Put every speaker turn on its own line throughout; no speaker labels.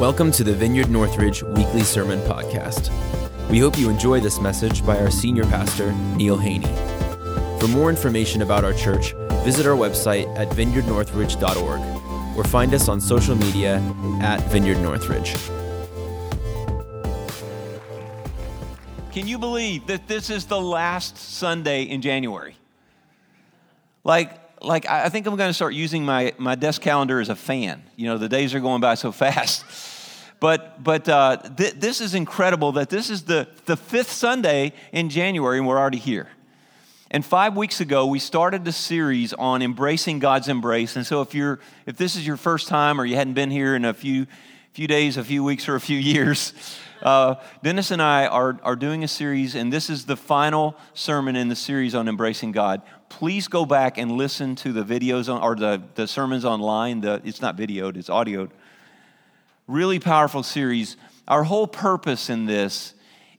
Welcome to the Vineyard Northridge Weekly Sermon Podcast. We hope you enjoy this message by our senior pastor, Neil Haney. For more information about our church, visit our website at vineyardnorthridge.org or find us on social media at Vineyard Northridge.
Can you believe that this is the last Sunday in January? Like, like I think I'm going to start using my, my desk calendar as a fan. You know, the days are going by so fast. But, but uh, th- this is incredible that this is the, the fifth Sunday in January and we're already here. And five weeks ago, we started the series on embracing God's embrace. And so if, you're, if this is your first time or you hadn't been here in a few, few days, a few weeks, or a few years, uh, Dennis and I are, are doing a series, and this is the final sermon in the series on embracing God. Please go back and listen to the videos on, or the, the sermons online. The, it's not videoed, it's audioed. Really powerful series. Our whole purpose in this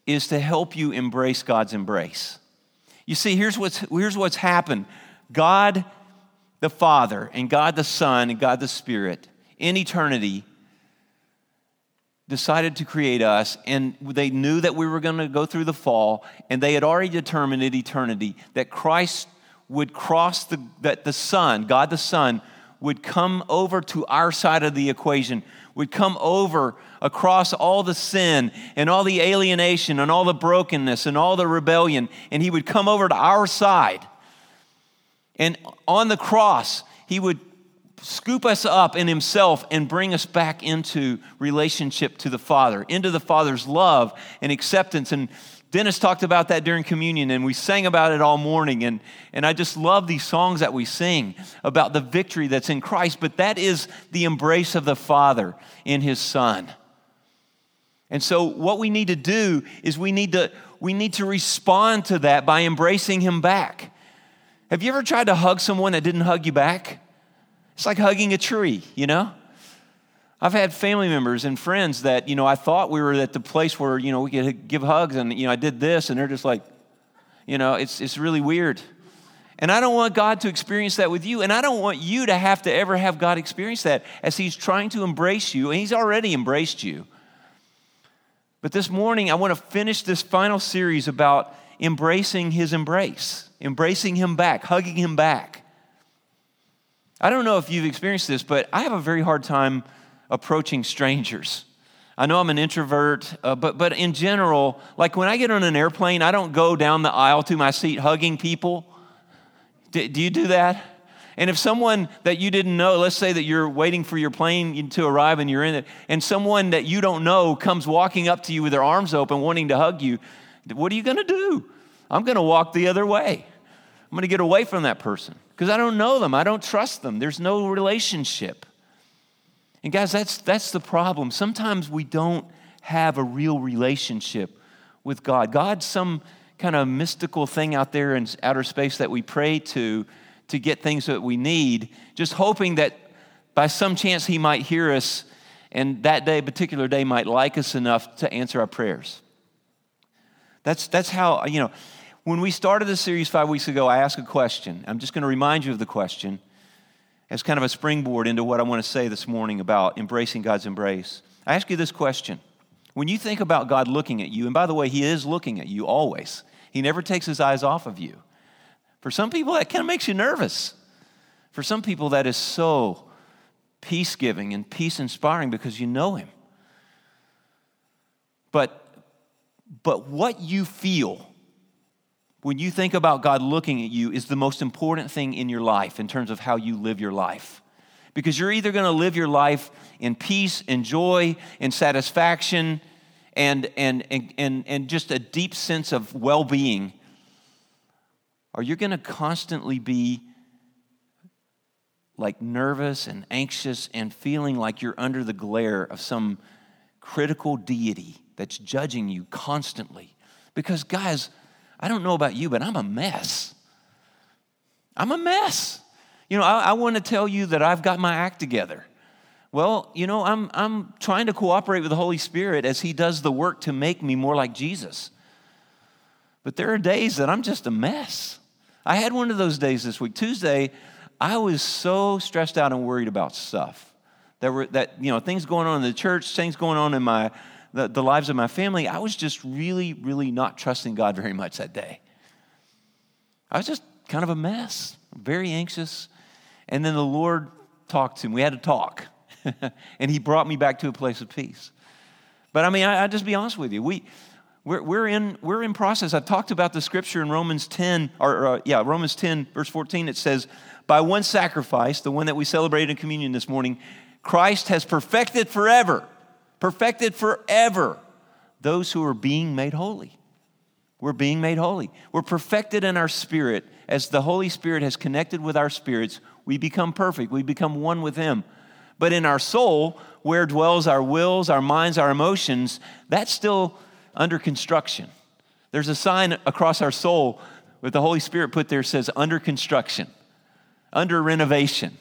is to help you embrace God's embrace. You see, here's what's, here's what's happened God the Father, and God the Son, and God the Spirit in eternity decided to create us, and they knew that we were going to go through the fall, and they had already determined in eternity that Christ would cross the, that the Son, God the Son, would come over to our side of the equation, would come over across all the sin and all the alienation and all the brokenness and all the rebellion, and he would come over to our side. And on the cross, he would scoop us up in himself and bring us back into relationship to the Father, into the Father's love and acceptance. And Dennis talked about that during communion, and we sang about it all morning. And, and I just love these songs that we sing about the victory that's in Christ, but that is the embrace of the Father in his Son. And so, what we need to do is we need to, we need to respond to that by embracing him back. Have you ever tried to hug someone that didn't hug you back? It's like hugging a tree, you know? I've had family members and friends that, you know, I thought we were at the place where, you know, we could give hugs and, you know, I did this and they're just like, you know, it's, it's really weird. And I don't want God to experience that with you. And I don't want you to have to ever have God experience that as He's trying to embrace you. And He's already embraced you. But this morning, I want to finish this final series about embracing His embrace, embracing Him back, hugging Him back. I don't know if you've experienced this, but I have a very hard time approaching strangers. I know I'm an introvert, uh, but, but in general, like when I get on an airplane, I don't go down the aisle to my seat hugging people. D- do you do that? And if someone that you didn't know, let's say that you're waiting for your plane to arrive and you're in it, and someone that you don't know comes walking up to you with their arms open, wanting to hug you, what are you going to do? I'm going to walk the other way. I'm going to get away from that person because I don't know them. I don't trust them. There's no relationship. And guys, that's, that's the problem. Sometimes we don't have a real relationship with God. God's some kind of mystical thing out there in outer space that we pray to to get things that we need, just hoping that by some chance He might hear us and that day, particular day, might like us enough to answer our prayers. That's, that's how, you know, when we started the series five weeks ago, I asked a question. I'm just going to remind you of the question as kind of a springboard into what I want to say this morning about embracing God's embrace. I ask you this question. When you think about God looking at you, and by the way, He is looking at you always, He never takes His eyes off of you. For some people, that kind of makes you nervous. For some people, that is so peace giving and peace inspiring because you know Him. But, but what you feel when you think about God looking at you is the most important thing in your life in terms of how you live your life. Because you're either going to live your life in peace and joy and satisfaction and, and, and, and, and just a deep sense of well being, or you're going to constantly be like nervous and anxious and feeling like you're under the glare of some critical deity that's judging you constantly. Because, guys, I don't know about you, but I'm a mess. I'm a mess. You know, I, I want to tell you that I've got my act together. Well, you know, I'm, I'm trying to cooperate with the Holy Spirit as He does the work to make me more like Jesus. But there are days that I'm just a mess. I had one of those days this week. Tuesday, I was so stressed out and worried about stuff There were that, you know, things going on in the church, things going on in my the, the lives of my family. I was just really, really not trusting God very much that day. I was just kind of a mess, very anxious. And then the Lord talked to me. We had to talk. and he brought me back to a place of peace. But I mean, I, I just be honest with you. We, we're, we're, in, we're in process. I talked about the scripture in Romans 10, or uh, yeah, Romans 10, verse 14. It says, By one sacrifice, the one that we celebrated in communion this morning, Christ has perfected forever, perfected forever those who are being made holy. We're being made holy. We're perfected in our spirit. As the Holy Spirit has connected with our spirits, we become perfect. We become one with Him. But in our soul, where dwells our wills, our minds, our emotions, that's still under construction. There's a sign across our soul with the Holy Spirit put there says under construction, under renovation.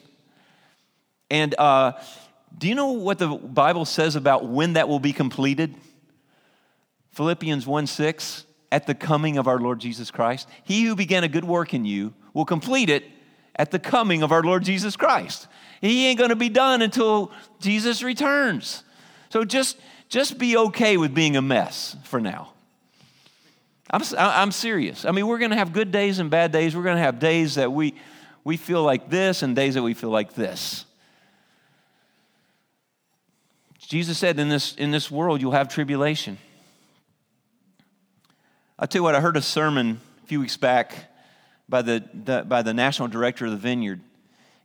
And uh, do you know what the Bible says about when that will be completed? Philippians 1 6, at the coming of our Lord Jesus Christ. He who began a good work in you will complete it at the coming of our Lord Jesus Christ. He ain't going to be done until Jesus returns. So just just be okay with being a mess for now. I'm, I'm serious. I mean, we're going to have good days and bad days. We're going to have days that we, we feel like this and days that we feel like this. Jesus said, in this, in this world, you'll have tribulation. I'll tell you what, I heard a sermon a few weeks back by the, the, by the national director of the vineyard,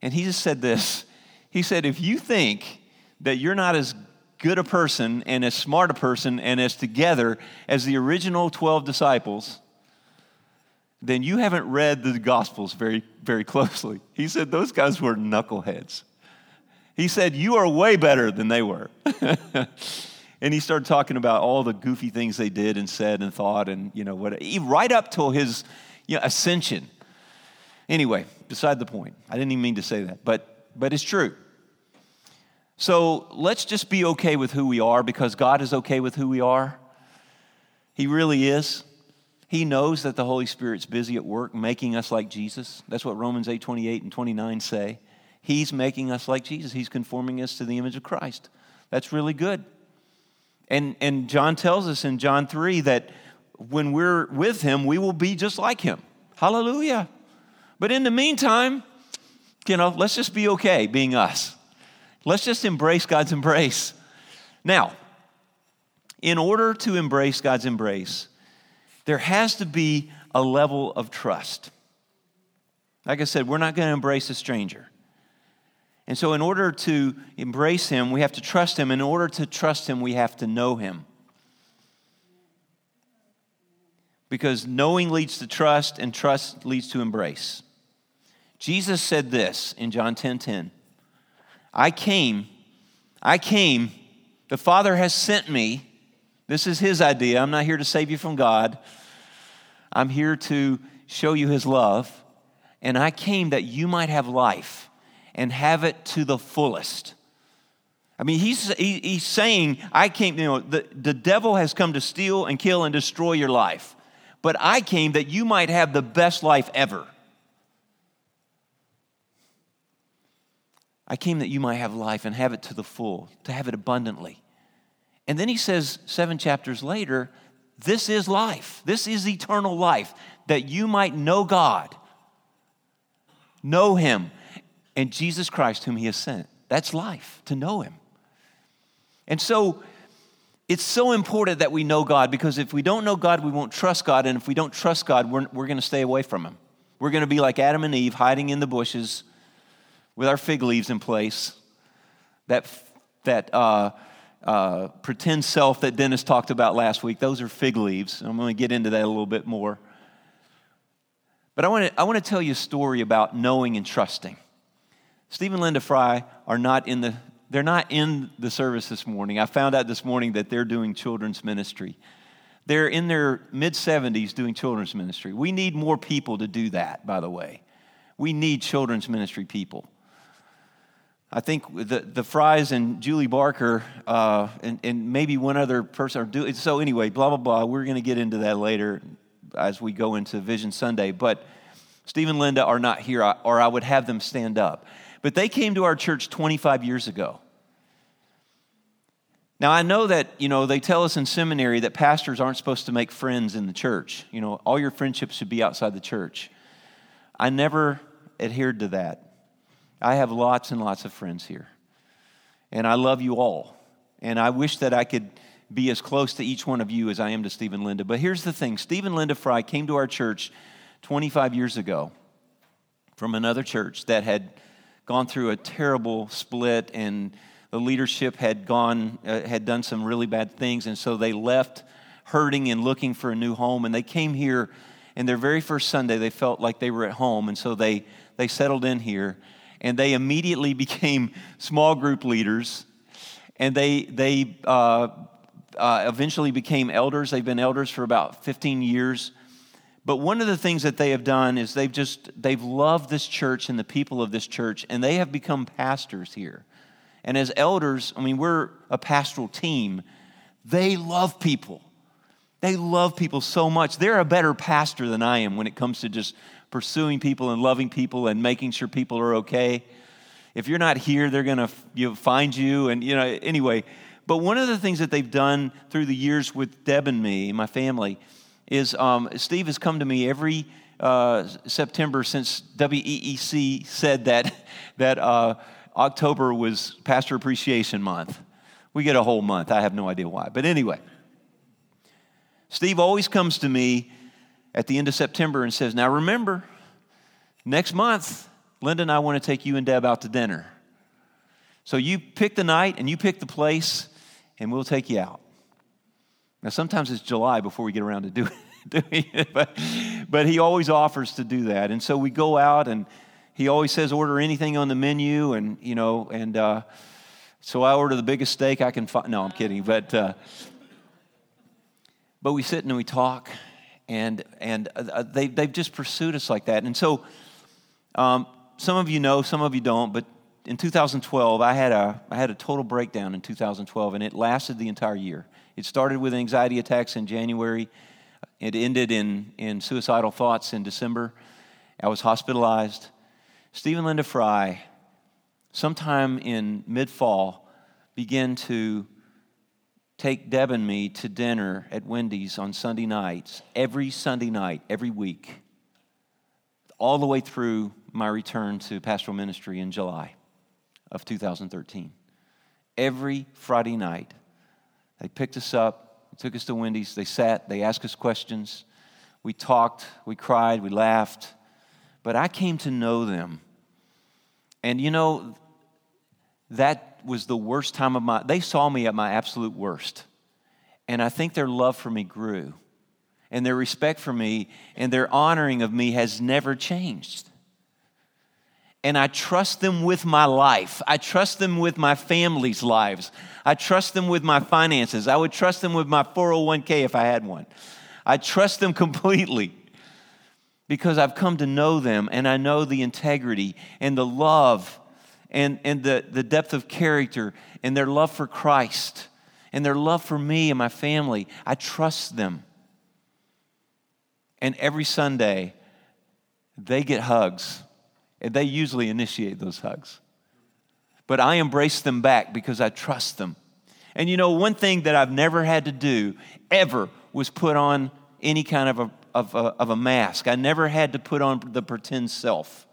and he just said this. He said, If you think that you're not as good a person and as smart a person and as together as the original 12 disciples, then you haven't read the Gospels very, very closely. He said those guys were knuckleheads. He said, You are way better than they were. and he started talking about all the goofy things they did and said and thought, and, you know, what, right up till his you know, ascension. Anyway, beside the point. I didn't even mean to say that, but, but it's true. So let's just be okay with who we are because God is okay with who we are. He really is. He knows that the Holy Spirit's busy at work making us like Jesus. That's what Romans 8 28 and 29 say. He's making us like Jesus, He's conforming us to the image of Christ. That's really good. And, and John tells us in John 3 that when we're with Him, we will be just like Him. Hallelujah. But in the meantime, you know, let's just be okay being us. Let's just embrace God's embrace. Now, in order to embrace God's embrace, there has to be a level of trust. Like I said, we're not going to embrace a stranger. And so, in order to embrace him, we have to trust him. In order to trust him, we have to know him. Because knowing leads to trust, and trust leads to embrace. Jesus said this in John 10 10. I came, I came, the Father has sent me. This is His idea. I'm not here to save you from God. I'm here to show you His love. And I came that you might have life and have it to the fullest. I mean, he's, he, he's saying, I came, you know, the, the devil has come to steal and kill and destroy your life. But I came that you might have the best life ever. I came that you might have life and have it to the full, to have it abundantly. And then he says, seven chapters later, this is life. This is eternal life, that you might know God, know Him, and Jesus Christ, whom He has sent. That's life, to know Him. And so, it's so important that we know God because if we don't know God, we won't trust God. And if we don't trust God, we're, we're going to stay away from Him. We're going to be like Adam and Eve, hiding in the bushes with our fig leaves in place, that, that uh, uh, pretend self that Dennis talked about last week, those are fig leaves. I'm going to get into that a little bit more. But I want to I want to tell you a story about knowing and trusting. Steve and Linda Fry are not in the they're not in the service this morning. I found out this morning that they're doing children's ministry. They're in their mid 70s doing children's ministry. We need more people to do that, by the way. We need children's ministry people. I think the, the Fries and Julie Barker uh, and, and maybe one other person are doing so. Anyway, blah blah blah. We're going to get into that later as we go into Vision Sunday. But Steve and Linda are not here, or I would have them stand up. But they came to our church 25 years ago. Now, I know that, you know, they tell us in seminary that pastors aren't supposed to make friends in the church. You know, all your friendships should be outside the church. I never adhered to that. I have lots and lots of friends here. And I love you all. And I wish that I could be as close to each one of you as I am to Steve and Linda. But here's the thing Steve and Linda Fry came to our church 25 years ago from another church that had gone through a terrible split and the leadership had gone uh, had done some really bad things and so they left hurting and looking for a new home and they came here and their very first sunday they felt like they were at home and so they they settled in here and they immediately became small group leaders and they they uh, uh, eventually became elders. They've been elders for about 15 years but one of the things that they have done is they've just they've loved this church and the people of this church and they have become pastors here. And as elders, I mean we're a pastoral team. They love people. They love people so much. They're a better pastor than I am when it comes to just pursuing people and loving people and making sure people are okay. If you're not here, they're going to you know, find you and you know anyway. But one of the things that they've done through the years with Deb and me, my family, is um, Steve has come to me every uh, September since WEEC said that, that uh, October was Pastor Appreciation Month. We get a whole month. I have no idea why. But anyway, Steve always comes to me at the end of September and says, Now remember, next month, Linda and I want to take you and Deb out to dinner. So you pick the night and you pick the place, and we'll take you out. Now, sometimes it's July before we get around to doing it, but, but he always offers to do that. And so we go out, and he always says, order anything on the menu, and, you know, and uh, so I order the biggest steak I can find. No, I'm kidding, but, uh, but we sit and we talk, and, and uh, they, they've just pursued us like that. And so um, some of you know, some of you don't, but in 2012, I had, a, I had a total breakdown in 2012, and it lasted the entire year. It started with anxiety attacks in January. It ended in, in suicidal thoughts in December. I was hospitalized. Steve and Linda Fry, sometime in mid fall, began to take Deb and me to dinner at Wendy's on Sunday nights, every Sunday night, every week, all the way through my return to pastoral ministry in July of 2013. Every Friday night, they picked us up, took us to Wendy's. They sat, they asked us questions. We talked, we cried, we laughed. But I came to know them. And you know, that was the worst time of my they saw me at my absolute worst. And I think their love for me grew. And their respect for me and their honoring of me has never changed and I trust them with my life. I trust them with my family's lives. I trust them with my finances. I would trust them with my 401k if I had one. I trust them completely because I've come to know them and I know the integrity and the love and, and the, the depth of character and their love for Christ and their love for me and my family. I trust them. And every Sunday, they get hugs and they usually initiate those hugs. But I embrace them back because I trust them. And you know, one thing that I've never had to do ever was put on any kind of a, of a, of a mask. I never had to put on the pretend self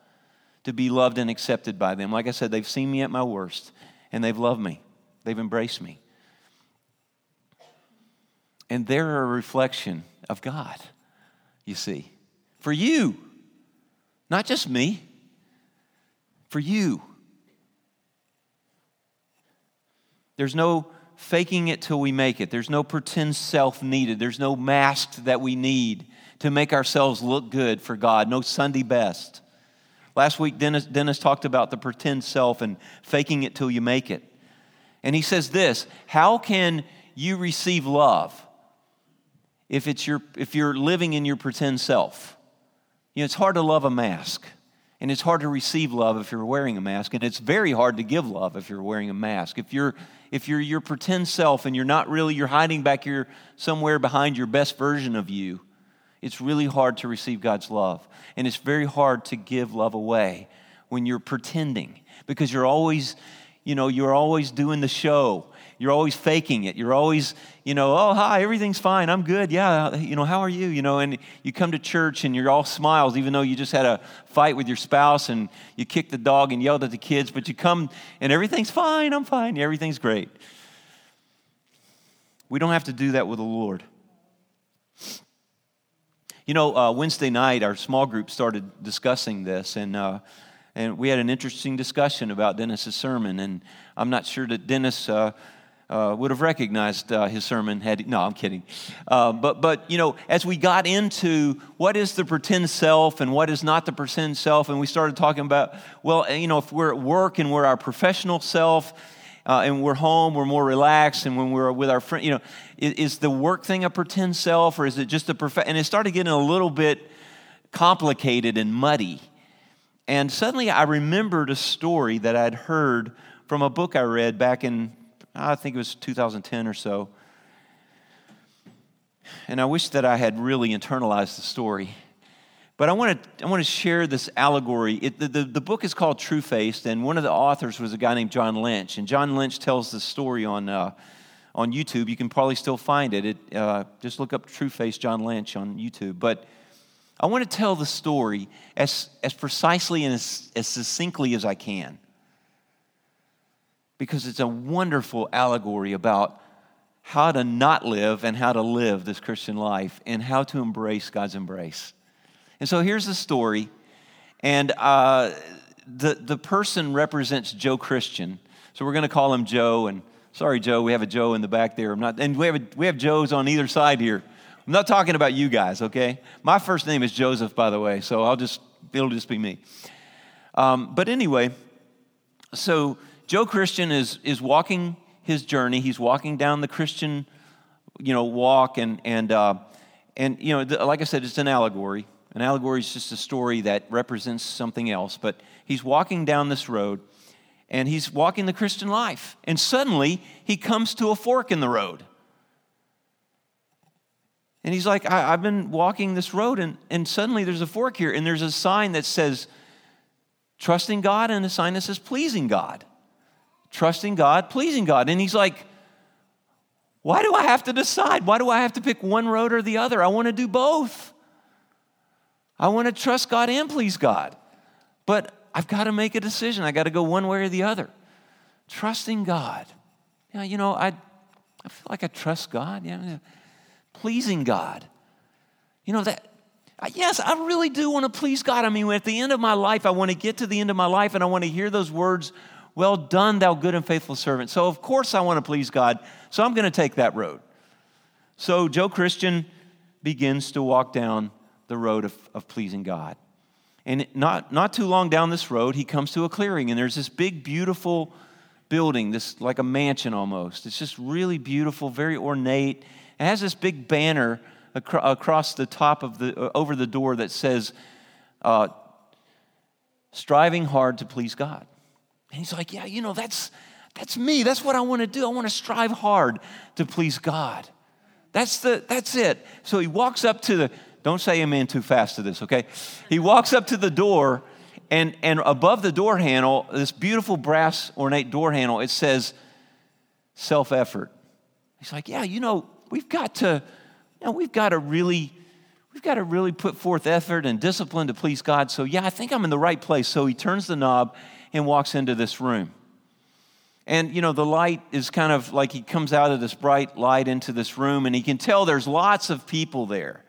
to be loved and accepted by them. Like I said, they've seen me at my worst and they've loved me, they've embraced me. And they're a reflection of God, you see, for you, not just me for you. There's no faking it till we make it. There's no pretend self needed. There's no mask that we need to make ourselves look good for God. No Sunday best. Last week, Dennis, Dennis talked about the pretend self and faking it till you make it. And he says this How can you receive love if, it's your, if you're living in your pretend self? You know, it's hard to love a mask. And it's hard to receive love if you're wearing a mask. And it's very hard to give love if you're wearing a mask. If you're, if you're your pretend self and you're not really, you're hiding back here somewhere behind your best version of you, it's really hard to receive God's love. And it's very hard to give love away when you're pretending because you're always, you know, you're always doing the show. You're always faking it. You're always, you know, oh, hi, everything's fine. I'm good. Yeah, you know, how are you? You know, and you come to church and you're all smiles, even though you just had a fight with your spouse and you kicked the dog and yelled at the kids, but you come and everything's fine. I'm fine. Everything's great. We don't have to do that with the Lord. You know, uh, Wednesday night, our small group started discussing this, and, uh, and we had an interesting discussion about Dennis's sermon. And I'm not sure that Dennis uh, uh, would have recognized uh, his sermon had he, no i'm kidding. Uh, but but you know as we got into what is the pretend self and what is not the pretend self and we started talking about well you know if we're at work and we're our professional self uh, and we're home we're more relaxed and when we're with our friend you know is, is the work thing a pretend self or is it just a perfect and it started getting a little bit complicated and muddy. And suddenly i remembered a story that i'd heard from a book i read back in I think it was 2010 or so. And I wish that I had really internalized the story. But I want to, I want to share this allegory. It, the, the, the, book is called Truefaced, and one of the authors was a guy named John Lynch. And John Lynch tells the story on, uh, on YouTube. You can probably still find it. it uh, just look up Truefaced John Lynch on YouTube. But I want to tell the story as, as precisely and as, as succinctly as I can because it's a wonderful allegory about how to not live and how to live this Christian life and how to embrace God's embrace. And so here's the story. And uh, the, the person represents Joe Christian. So we're going to call him Joe. And sorry, Joe, we have a Joe in the back there. I'm not, and we have, a, we have Joes on either side here. I'm not talking about you guys, okay? My first name is Joseph, by the way, so I'll just, it'll just be me. Um, but anyway, so Joe Christian is, is walking his journey. He's walking down the Christian, you know, walk. And, and, uh, and you know, the, like I said, it's an allegory. An allegory is just a story that represents something else. But he's walking down this road and he's walking the Christian life. And suddenly he comes to a fork in the road. And he's like, I, have been walking this road, and, and suddenly there's a fork here, and there's a sign that says, trusting God, and a sign that says, pleasing God trusting God, pleasing God. And he's like, why do I have to decide? Why do I have to pick one road or the other? I want to do both. I want to trust God and please God. But I've got to make a decision. I got to go one way or the other. Trusting God. Yeah, you know, I, I feel like I trust God. Yeah, pleasing God. You know that yes, I really do want to please God. I mean, at the end of my life, I want to get to the end of my life and I want to hear those words well done, thou good and faithful servant. So, of course, I want to please God, so I'm going to take that road. So, Joe Christian begins to walk down the road of, of pleasing God. And not, not too long down this road, he comes to a clearing, and there's this big, beautiful building, this like a mansion almost. It's just really beautiful, very ornate. It has this big banner acro- across the top of the, uh, over the door that says, uh, striving hard to please God. And he's like, Yeah, you know, that's, that's me. That's what I want to do. I want to strive hard to please God. That's, the, that's it. So he walks up to the, don't say amen too fast to this, okay? He walks up to the door, and, and above the door handle, this beautiful brass ornate door handle, it says self effort. He's like, Yeah, you know, we've got to, you know, we've got to really. We've got to really put forth effort and discipline to please God. So, yeah, I think I'm in the right place. So he turns the knob and walks into this room. And, you know, the light is kind of like he comes out of this bright light into this room, and he can tell there's lots of people there.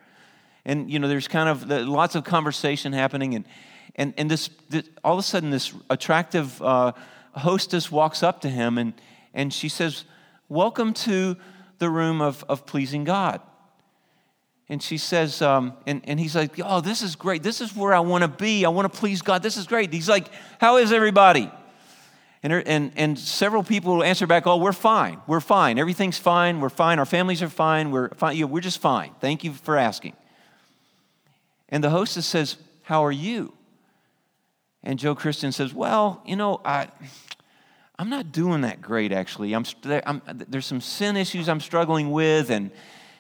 And, you know, there's kind of lots of conversation happening. And, and, and this, this all of a sudden, this attractive uh, hostess walks up to him and, and she says, Welcome to the room of, of pleasing God. And she says, um, and, and he's like, Oh, this is great. This is where I want to be. I want to please God. This is great. He's like, How is everybody? And, her, and, and several people will answer back, Oh, we're fine. We're fine. Everything's fine. We're fine. Our families are fine. We're fine. Know, we're just fine. Thank you for asking. And the hostess says, How are you? And Joe Christian says, Well, you know, I, I'm not doing that great, actually. I'm, I'm, there's some sin issues I'm struggling with, and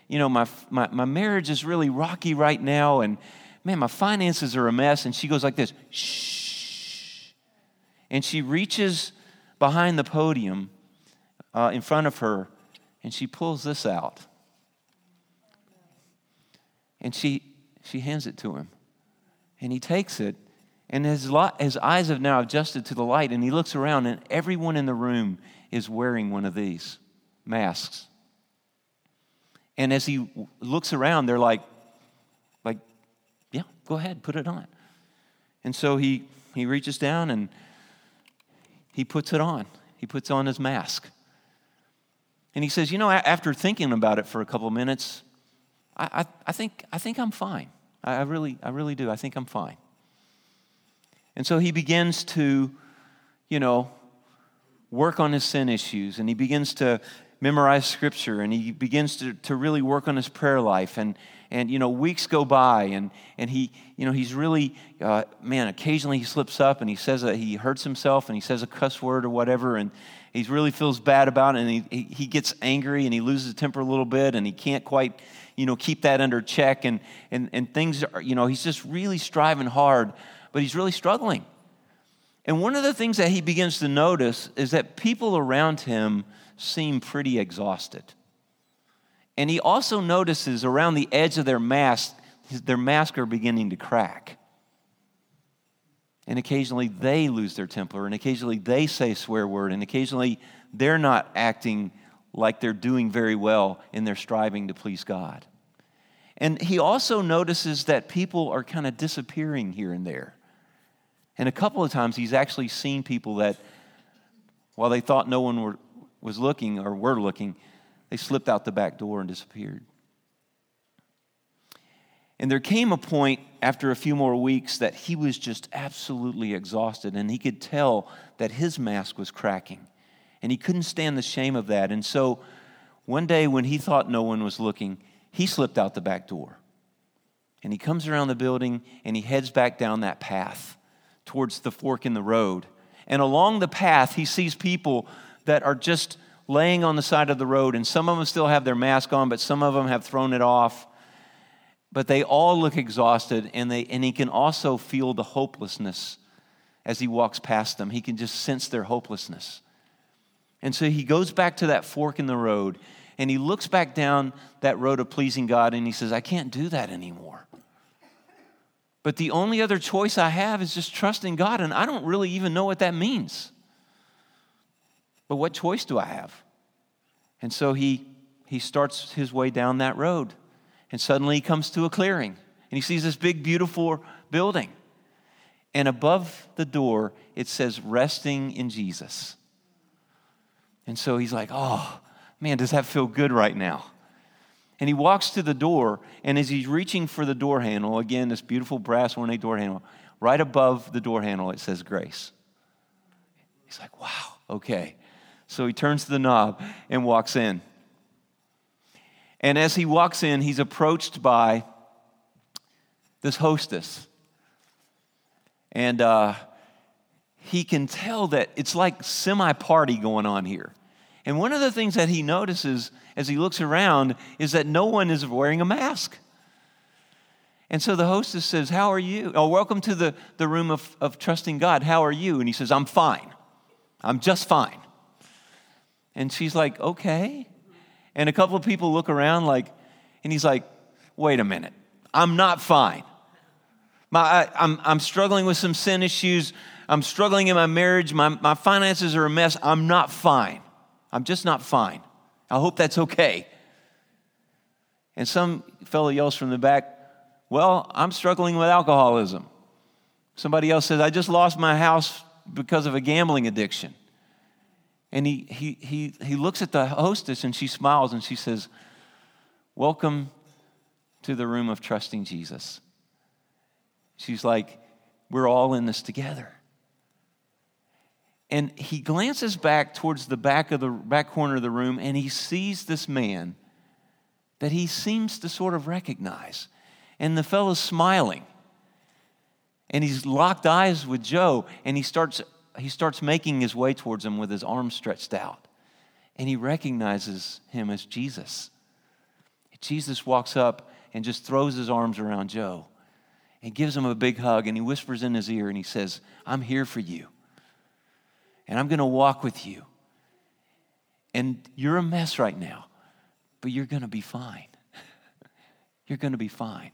you know, my, my, my marriage is really rocky right now, and man, my finances are a mess. And she goes like this, shh. And she reaches behind the podium uh, in front of her, and she pulls this out. And she, she hands it to him. And he takes it, and his, lot, his eyes have now adjusted to the light, and he looks around, and everyone in the room is wearing one of these masks. And as he looks around, they're like, like, yeah, go ahead, put it on. And so he, he reaches down and he puts it on. He puts on his mask. And he says, You know, after thinking about it for a couple of minutes, I, I, I, think, I think I'm fine. I, I, really, I really do. I think I'm fine. And so he begins to, you know, work on his sin issues and he begins to memorize scripture and he begins to, to really work on his prayer life. And, and you know weeks go by and, and he you know he's really uh, man occasionally he slips up and he says that he hurts himself and he says a cuss word or whatever and he really feels bad about it and he, he gets angry and he loses his temper a little bit and he can't quite you know keep that under check. And and, and things are you know he's just really striving hard but he's really struggling. And one of the things that he begins to notice is that people around him seem pretty exhausted and he also notices around the edge of their mask their masks are beginning to crack and occasionally they lose their temper, and occasionally they say swear word, and occasionally they're not acting like they're doing very well in their striving to please God. And he also notices that people are kind of disappearing here and there. And a couple of times he's actually seen people that, while they thought no one were, was looking or were looking, they slipped out the back door and disappeared. And there came a point after a few more weeks that he was just absolutely exhausted, and he could tell that his mask was cracking. And he couldn't stand the shame of that. And so one day when he thought no one was looking, he slipped out the back door. And he comes around the building and he heads back down that path towards the fork in the road. And along the path, he sees people that are just laying on the side of the road, and some of them still have their mask on, but some of them have thrown it off but they all look exhausted, and, they, and he can also feel the hopelessness as he walks past them. He can just sense their hopelessness. And so he goes back to that fork in the road, and he looks back down that road of pleasing God, and he says, I can't do that anymore. But the only other choice I have is just trusting God, and I don't really even know what that means. But what choice do I have? And so he, he starts his way down that road. And suddenly he comes to a clearing and he sees this big, beautiful building. And above the door, it says, resting in Jesus. And so he's like, oh, man, does that feel good right now? And he walks to the door, and as he's reaching for the door handle, again, this beautiful brass ornate door handle, right above the door handle, it says grace. He's like, wow, okay. So he turns the knob and walks in. And as he walks in, he's approached by this hostess. And uh, he can tell that it's like semi party going on here. And one of the things that he notices as he looks around is that no one is wearing a mask. And so the hostess says, How are you? Oh, welcome to the, the room of, of trusting God. How are you? And he says, I'm fine. I'm just fine. And she's like, Okay. And a couple of people look around like, and he's like, wait a minute, I'm not fine. My, I, I'm, I'm struggling with some sin issues. I'm struggling in my marriage. My, my finances are a mess. I'm not fine. I'm just not fine. I hope that's okay. And some fellow yells from the back, Well, I'm struggling with alcoholism. Somebody else says, I just lost my house because of a gambling addiction. And he, he, he, he looks at the hostess and she smiles and she says, Welcome to the room of trusting Jesus. She's like, We're all in this together. And he glances back towards the back of the back corner of the room and he sees this man that he seems to sort of recognize. And the fellow's smiling. And he's locked eyes with Joe and he starts he starts making his way towards him with his arms stretched out. And he recognizes him as Jesus. Jesus walks up and just throws his arms around Joe and gives him a big hug and he whispers in his ear and he says, I'm here for you. And I'm going to walk with you. And you're a mess right now, but you're going to be fine. you're going to be fine.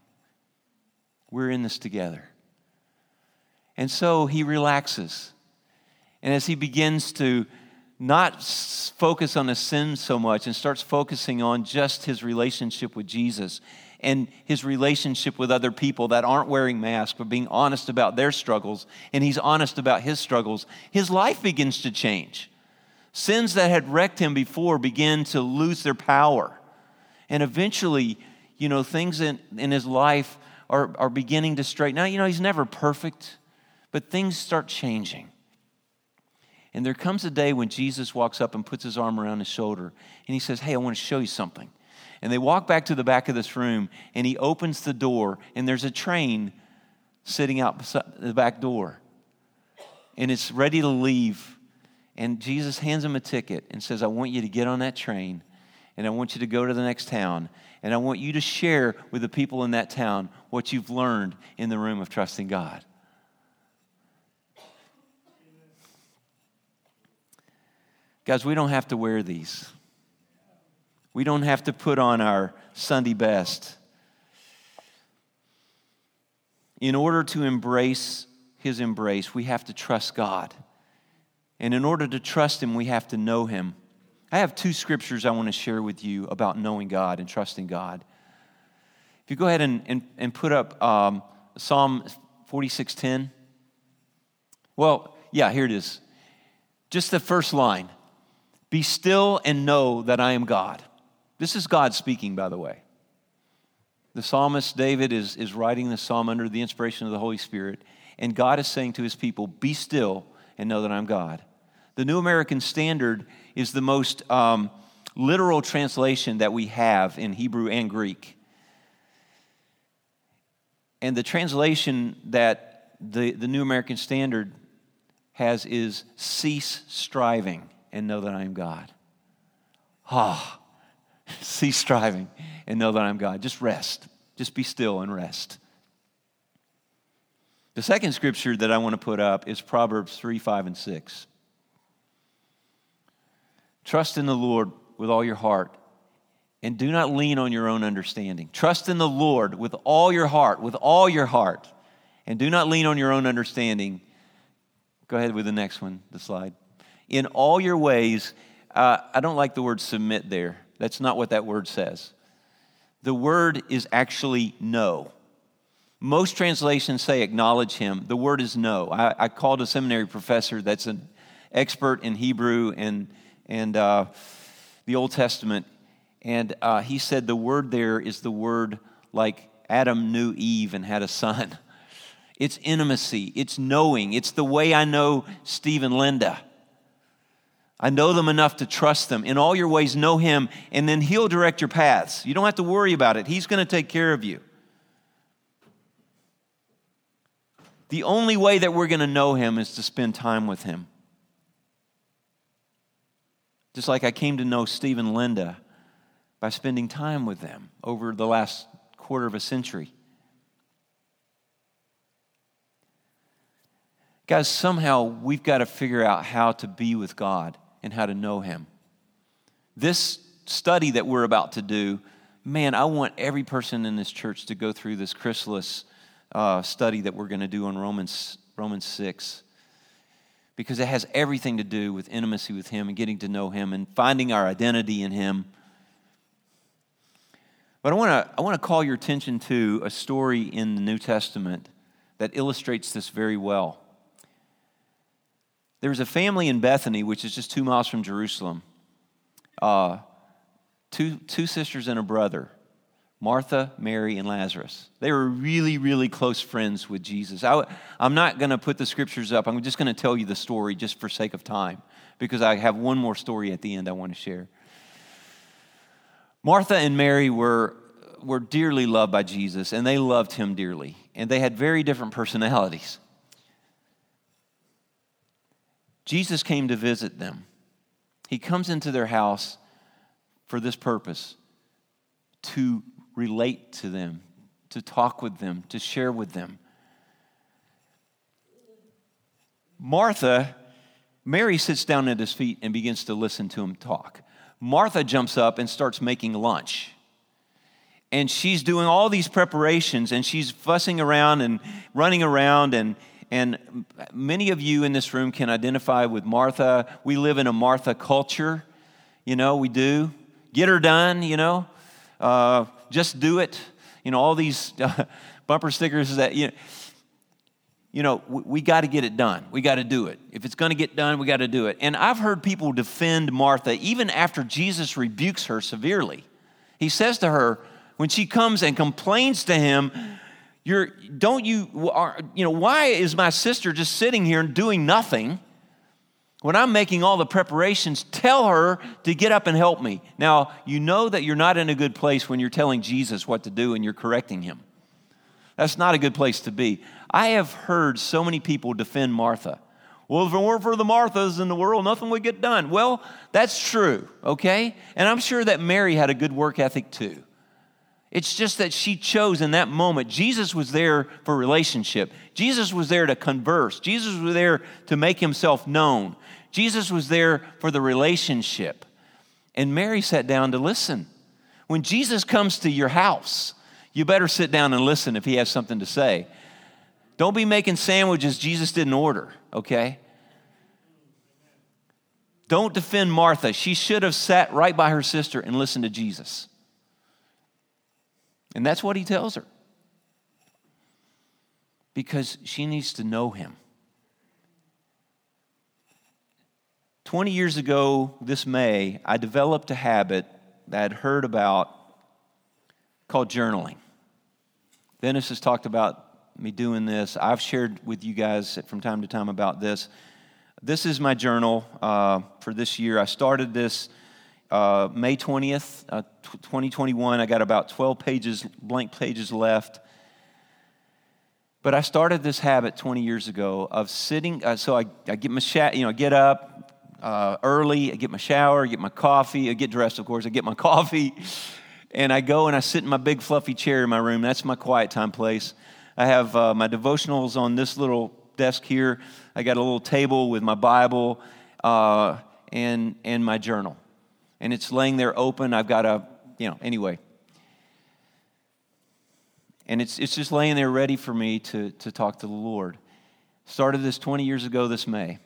We're in this together. And so he relaxes. And as he begins to not focus on his sin so much and starts focusing on just his relationship with Jesus and his relationship with other people that aren't wearing masks but being honest about their struggles and he's honest about his struggles, his life begins to change. Sins that had wrecked him before begin to lose their power. And eventually, you know, things in, in his life are, are beginning to straighten out. You know, he's never perfect, but things start changing. And there comes a day when Jesus walks up and puts his arm around his shoulder and he says, Hey, I want to show you something. And they walk back to the back of this room and he opens the door and there's a train sitting out the back door. And it's ready to leave. And Jesus hands him a ticket and says, I want you to get on that train and I want you to go to the next town. And I want you to share with the people in that town what you've learned in the room of trusting God. Guys, we don't have to wear these. We don't have to put on our Sunday best. In order to embrace His embrace, we have to trust God. And in order to trust Him, we have to know Him. I have two scriptures I want to share with you about knowing God and trusting God. If you go ahead and, and, and put up um, Psalm 46:10. Well, yeah, here it is. Just the first line. Be still and know that I am God. This is God speaking, by the way. The psalmist David is, is writing the psalm under the inspiration of the Holy Spirit, and God is saying to his people, Be still and know that I'm God. The New American Standard is the most um, literal translation that we have in Hebrew and Greek. And the translation that the, the New American Standard has is cease striving and know that I am God. Ah, cease striving and know that I'm God. Just rest. Just be still and rest. The second scripture that I want to put up is Proverbs 3, 5, and 6. Trust in the Lord with all your heart and do not lean on your own understanding. Trust in the Lord with all your heart, with all your heart, and do not lean on your own understanding. Go ahead with the next one, the slide in all your ways. Uh, I don't like the word submit there. That's not what that word says. The word is actually know. Most translations say acknowledge him. The word is know. I, I called a seminary professor that's an expert in Hebrew and, and uh, the Old Testament, and uh, he said the word there is the word like Adam knew Eve and had a son. It's intimacy, it's knowing, it's the way I know Steve and Linda. I know them enough to trust them. In all your ways, know Him, and then He'll direct your paths. You don't have to worry about it, He's going to take care of you. The only way that we're going to know Him is to spend time with Him. Just like I came to know Steve and Linda by spending time with them over the last quarter of a century. Guys, somehow we've got to figure out how to be with God and how to know Him. This study that we're about to do, man, I want every person in this church to go through this chrysalis uh, study that we're going to do on Romans, Romans 6 because it has everything to do with intimacy with Him and getting to know Him and finding our identity in Him. But I want to I want to call your attention to a story in the New Testament that illustrates this very well. There was a family in Bethany, which is just two miles from Jerusalem. Uh, two, two sisters and a brother, Martha, Mary, and Lazarus. They were really, really close friends with Jesus. I, I'm not going to put the scriptures up. I'm just going to tell you the story just for sake of time because I have one more story at the end I want to share. Martha and Mary were, were dearly loved by Jesus, and they loved him dearly. And they had very different personalities. Jesus came to visit them. He comes into their house for this purpose to relate to them, to talk with them, to share with them. Martha, Mary sits down at his feet and begins to listen to him talk. Martha jumps up and starts making lunch. And she's doing all these preparations and she's fussing around and running around. And, and many of you in this room can identify with Martha. We live in a Martha culture. You know, we do. Get her done, you know. Uh, just do it. You know, all these uh, bumper stickers that, you know, you know, we, we got to get it done. We got to do it. If it's going to get done, we got to do it. And I've heard people defend Martha even after Jesus rebukes her severely. He says to her, when she comes and complains to him, you're, don't you, are, you know, why is my sister just sitting here and doing nothing? When I'm making all the preparations, tell her to get up and help me. Now, you know that you're not in a good place when you're telling Jesus what to do and you're correcting him. That's not a good place to be. I have heard so many people defend Martha. Well, if it weren't for the Marthas in the world, nothing would get done. Well, that's true, okay? And I'm sure that Mary had a good work ethic too. It's just that she chose in that moment. Jesus was there for relationship. Jesus was there to converse. Jesus was there to make himself known. Jesus was there for the relationship. And Mary sat down to listen. When Jesus comes to your house, you better sit down and listen if he has something to say. Don't be making sandwiches Jesus didn't order, okay? Don't defend Martha. She should have sat right by her sister and listened to Jesus. And that's what he tells her. Because she needs to know him. 20 years ago, this May, I developed a habit that I'd heard about called journaling. Dennis has talked about me doing this. I've shared with you guys from time to time about this. This is my journal uh, for this year. I started this uh, May 20th, uh, 2021. I got about 12 pages, blank pages left. But I started this habit 20 years ago of sitting. Uh, so I, I get my sh- you know, get up uh, early, I get my shower, I get my coffee, I get dressed, of course, I get my coffee, and I go and I sit in my big fluffy chair in my room. That's my quiet time place. I have uh, my devotionals on this little desk here. I got a little table with my Bible uh, and and my journal, and it's laying there open. I've got a you know anyway, and it's it's just laying there ready for me to to talk to the Lord. Started this 20 years ago this May.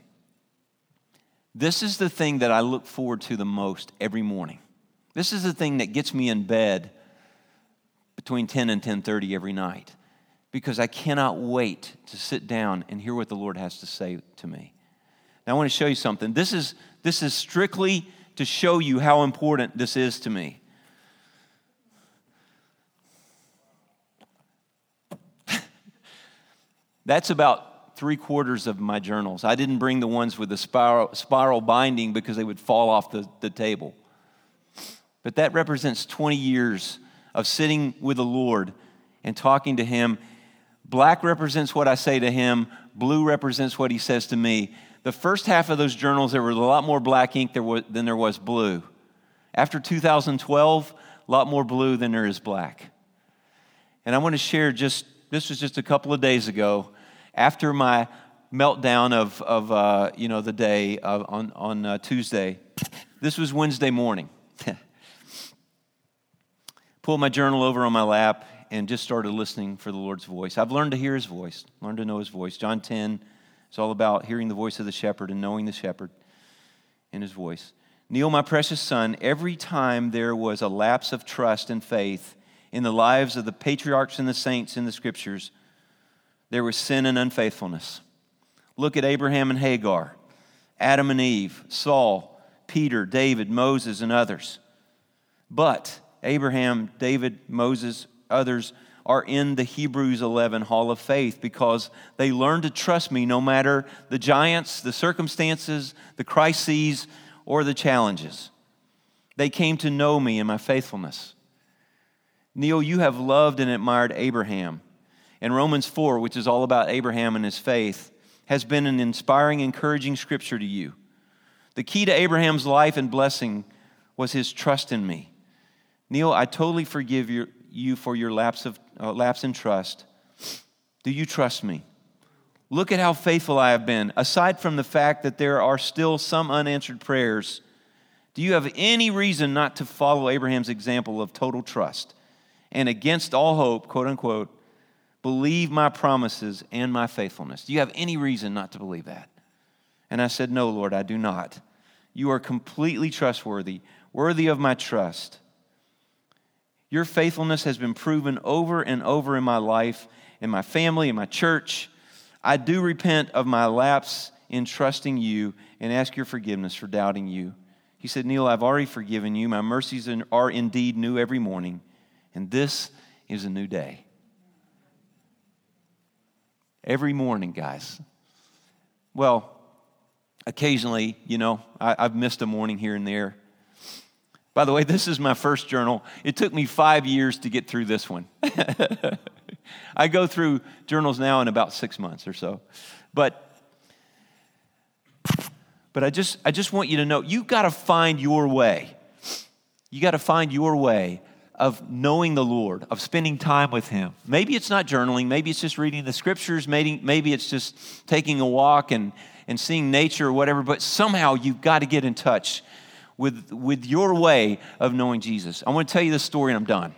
This is the thing that I look forward to the most every morning. This is the thing that gets me in bed between 10 and 10:30 every night because I cannot wait to sit down and hear what the Lord has to say to me. Now I want to show you something. This is this is strictly to show you how important this is to me. That's about three quarters of my journals. I didn't bring the ones with the spiral, spiral binding because they would fall off the, the table. But that represents 20 years of sitting with the Lord and talking to Him. Black represents what I say to Him, blue represents what He says to me. The first half of those journals, there was a lot more black ink than there was blue. After 2012, a lot more blue than there is black. And I want to share just, this was just a couple of days ago, after my meltdown of, of uh, you know, the day of, on, on uh, Tuesday. This was Wednesday morning. pulled my journal over on my lap and just started listening for the Lord's voice. I've learned to hear his voice, learned to know his voice. John 10 is all about hearing the voice of the shepherd and knowing the shepherd in his voice. Neil, my precious son, every time there was a lapse of trust and faith in the lives of the patriarchs and the saints in the scriptures, there was sin and unfaithfulness. Look at Abraham and Hagar, Adam and Eve, Saul, Peter, David, Moses, and others. But Abraham, David, Moses, others are in the Hebrews 11 Hall of Faith because they learned to trust me no matter the giants, the circumstances, the crises, or the challenges. They came to know me and my faithfulness. Neil, you have loved and admired Abraham. And Romans 4, which is all about Abraham and his faith, has been an inspiring, encouraging scripture to you. The key to Abraham's life and blessing was his trust in me. Neil, I totally forgive your, you for your lapse, of, uh, lapse in trust. Do you trust me? Look at how faithful I have been. Aside from the fact that there are still some unanswered prayers, Do you have any reason not to follow Abraham's example of total trust and against all hope, quote unquote, believe my promises and my faithfulness? Do you have any reason not to believe that? And I said, No, Lord, I do not. You are completely trustworthy, worthy of my trust. Your faithfulness has been proven over and over in my life, in my family, in my church. I do repent of my lapse in trusting you and ask your forgiveness for doubting you. He said, Neil, I've already forgiven you. My mercies are indeed new every morning, and this is a new day. Every morning, guys. Well, occasionally, you know, I, have missed a morning here and there. By the way, this is my first journal. It took me five years to get through this one. I go through journals now in about six months or so. But but I just, I just want you to know you've got to find your way. You got to find your way of knowing the Lord, of spending time with Him. Maybe it's not journaling, maybe it's just reading the scriptures, maybe, maybe it's just taking a walk and, and seeing nature or whatever, but somehow you've got to get in touch with, with your way of knowing Jesus. I want to tell you this story and I'm done.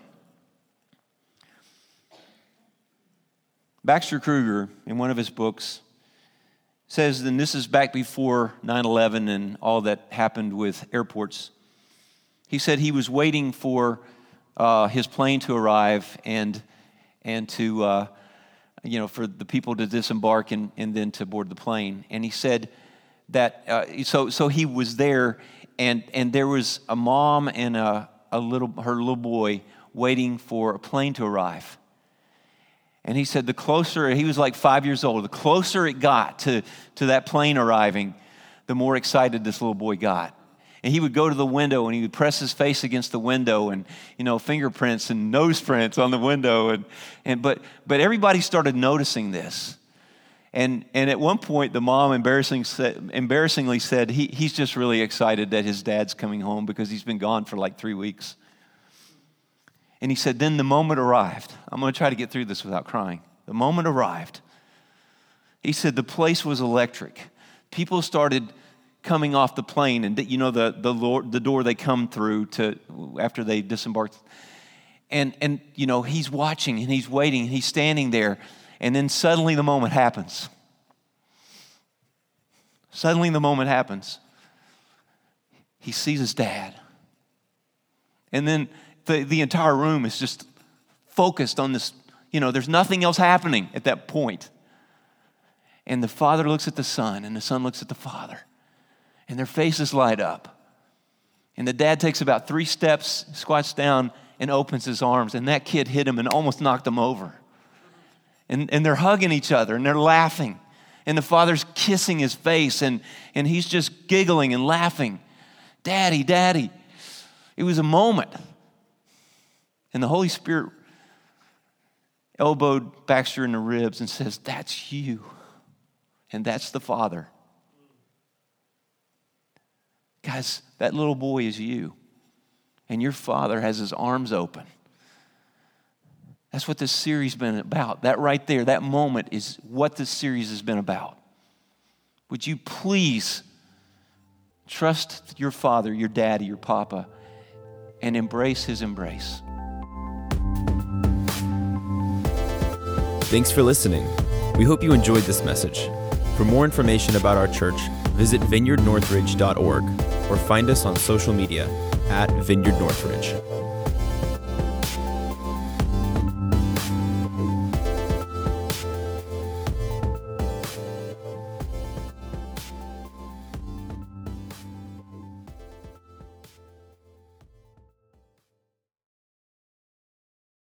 Baxter Kruger, in one of his books, says, and this is back before 9 11 and all that happened with airports. He said he was waiting for uh, his plane to arrive and, and to, uh, you know, for the people to disembark and, and then to board the plane. And he said that, uh, so, so he was there, and, and there was a mom and a, a little, her little boy waiting for a plane to arrive. And he said, the closer, he was like five years old, the closer it got to, to that plane arriving, the more excited this little boy got. And he would go to the window and he would press his face against the window and, you know, fingerprints and nose prints on the window. And, and, but, but everybody started noticing this. And, and at one point, the mom embarrassing, embarrassingly said, he, he's just really excited that his dad's coming home because he's been gone for like three weeks. And he said, Then the moment arrived. I'm going to try to get through this without crying. The moment arrived. He said, The place was electric. People started coming off the plane, and you know, the, the, Lord, the door they come through to, after they disembarked. And, and, you know, he's watching and he's waiting and he's standing there. And then suddenly the moment happens. Suddenly the moment happens. He sees his dad. And then the, the entire room is just focused on this. You know, there's nothing else happening at that point. And the father looks at the son, and the son looks at the father, and their faces light up. And the dad takes about three steps, squats down, and opens his arms. And that kid hit him and almost knocked him over. And, and they're hugging each other and they're laughing. And the father's kissing his face and, and he's just giggling and laughing. Daddy, daddy. It was a moment. And the Holy Spirit elbowed Baxter in the ribs and says, That's you. And that's the Father. Guys, that little boy is you. And your Father has his arms open. That's what this series has been about. That right there, that moment is what this series has been about. Would you please trust your father, your daddy, your papa, and embrace his embrace?
Thanks for listening. We hope you enjoyed this message. For more information about our church, visit vineyardnorthridge.org or find us on social media at Vineyard Northridge.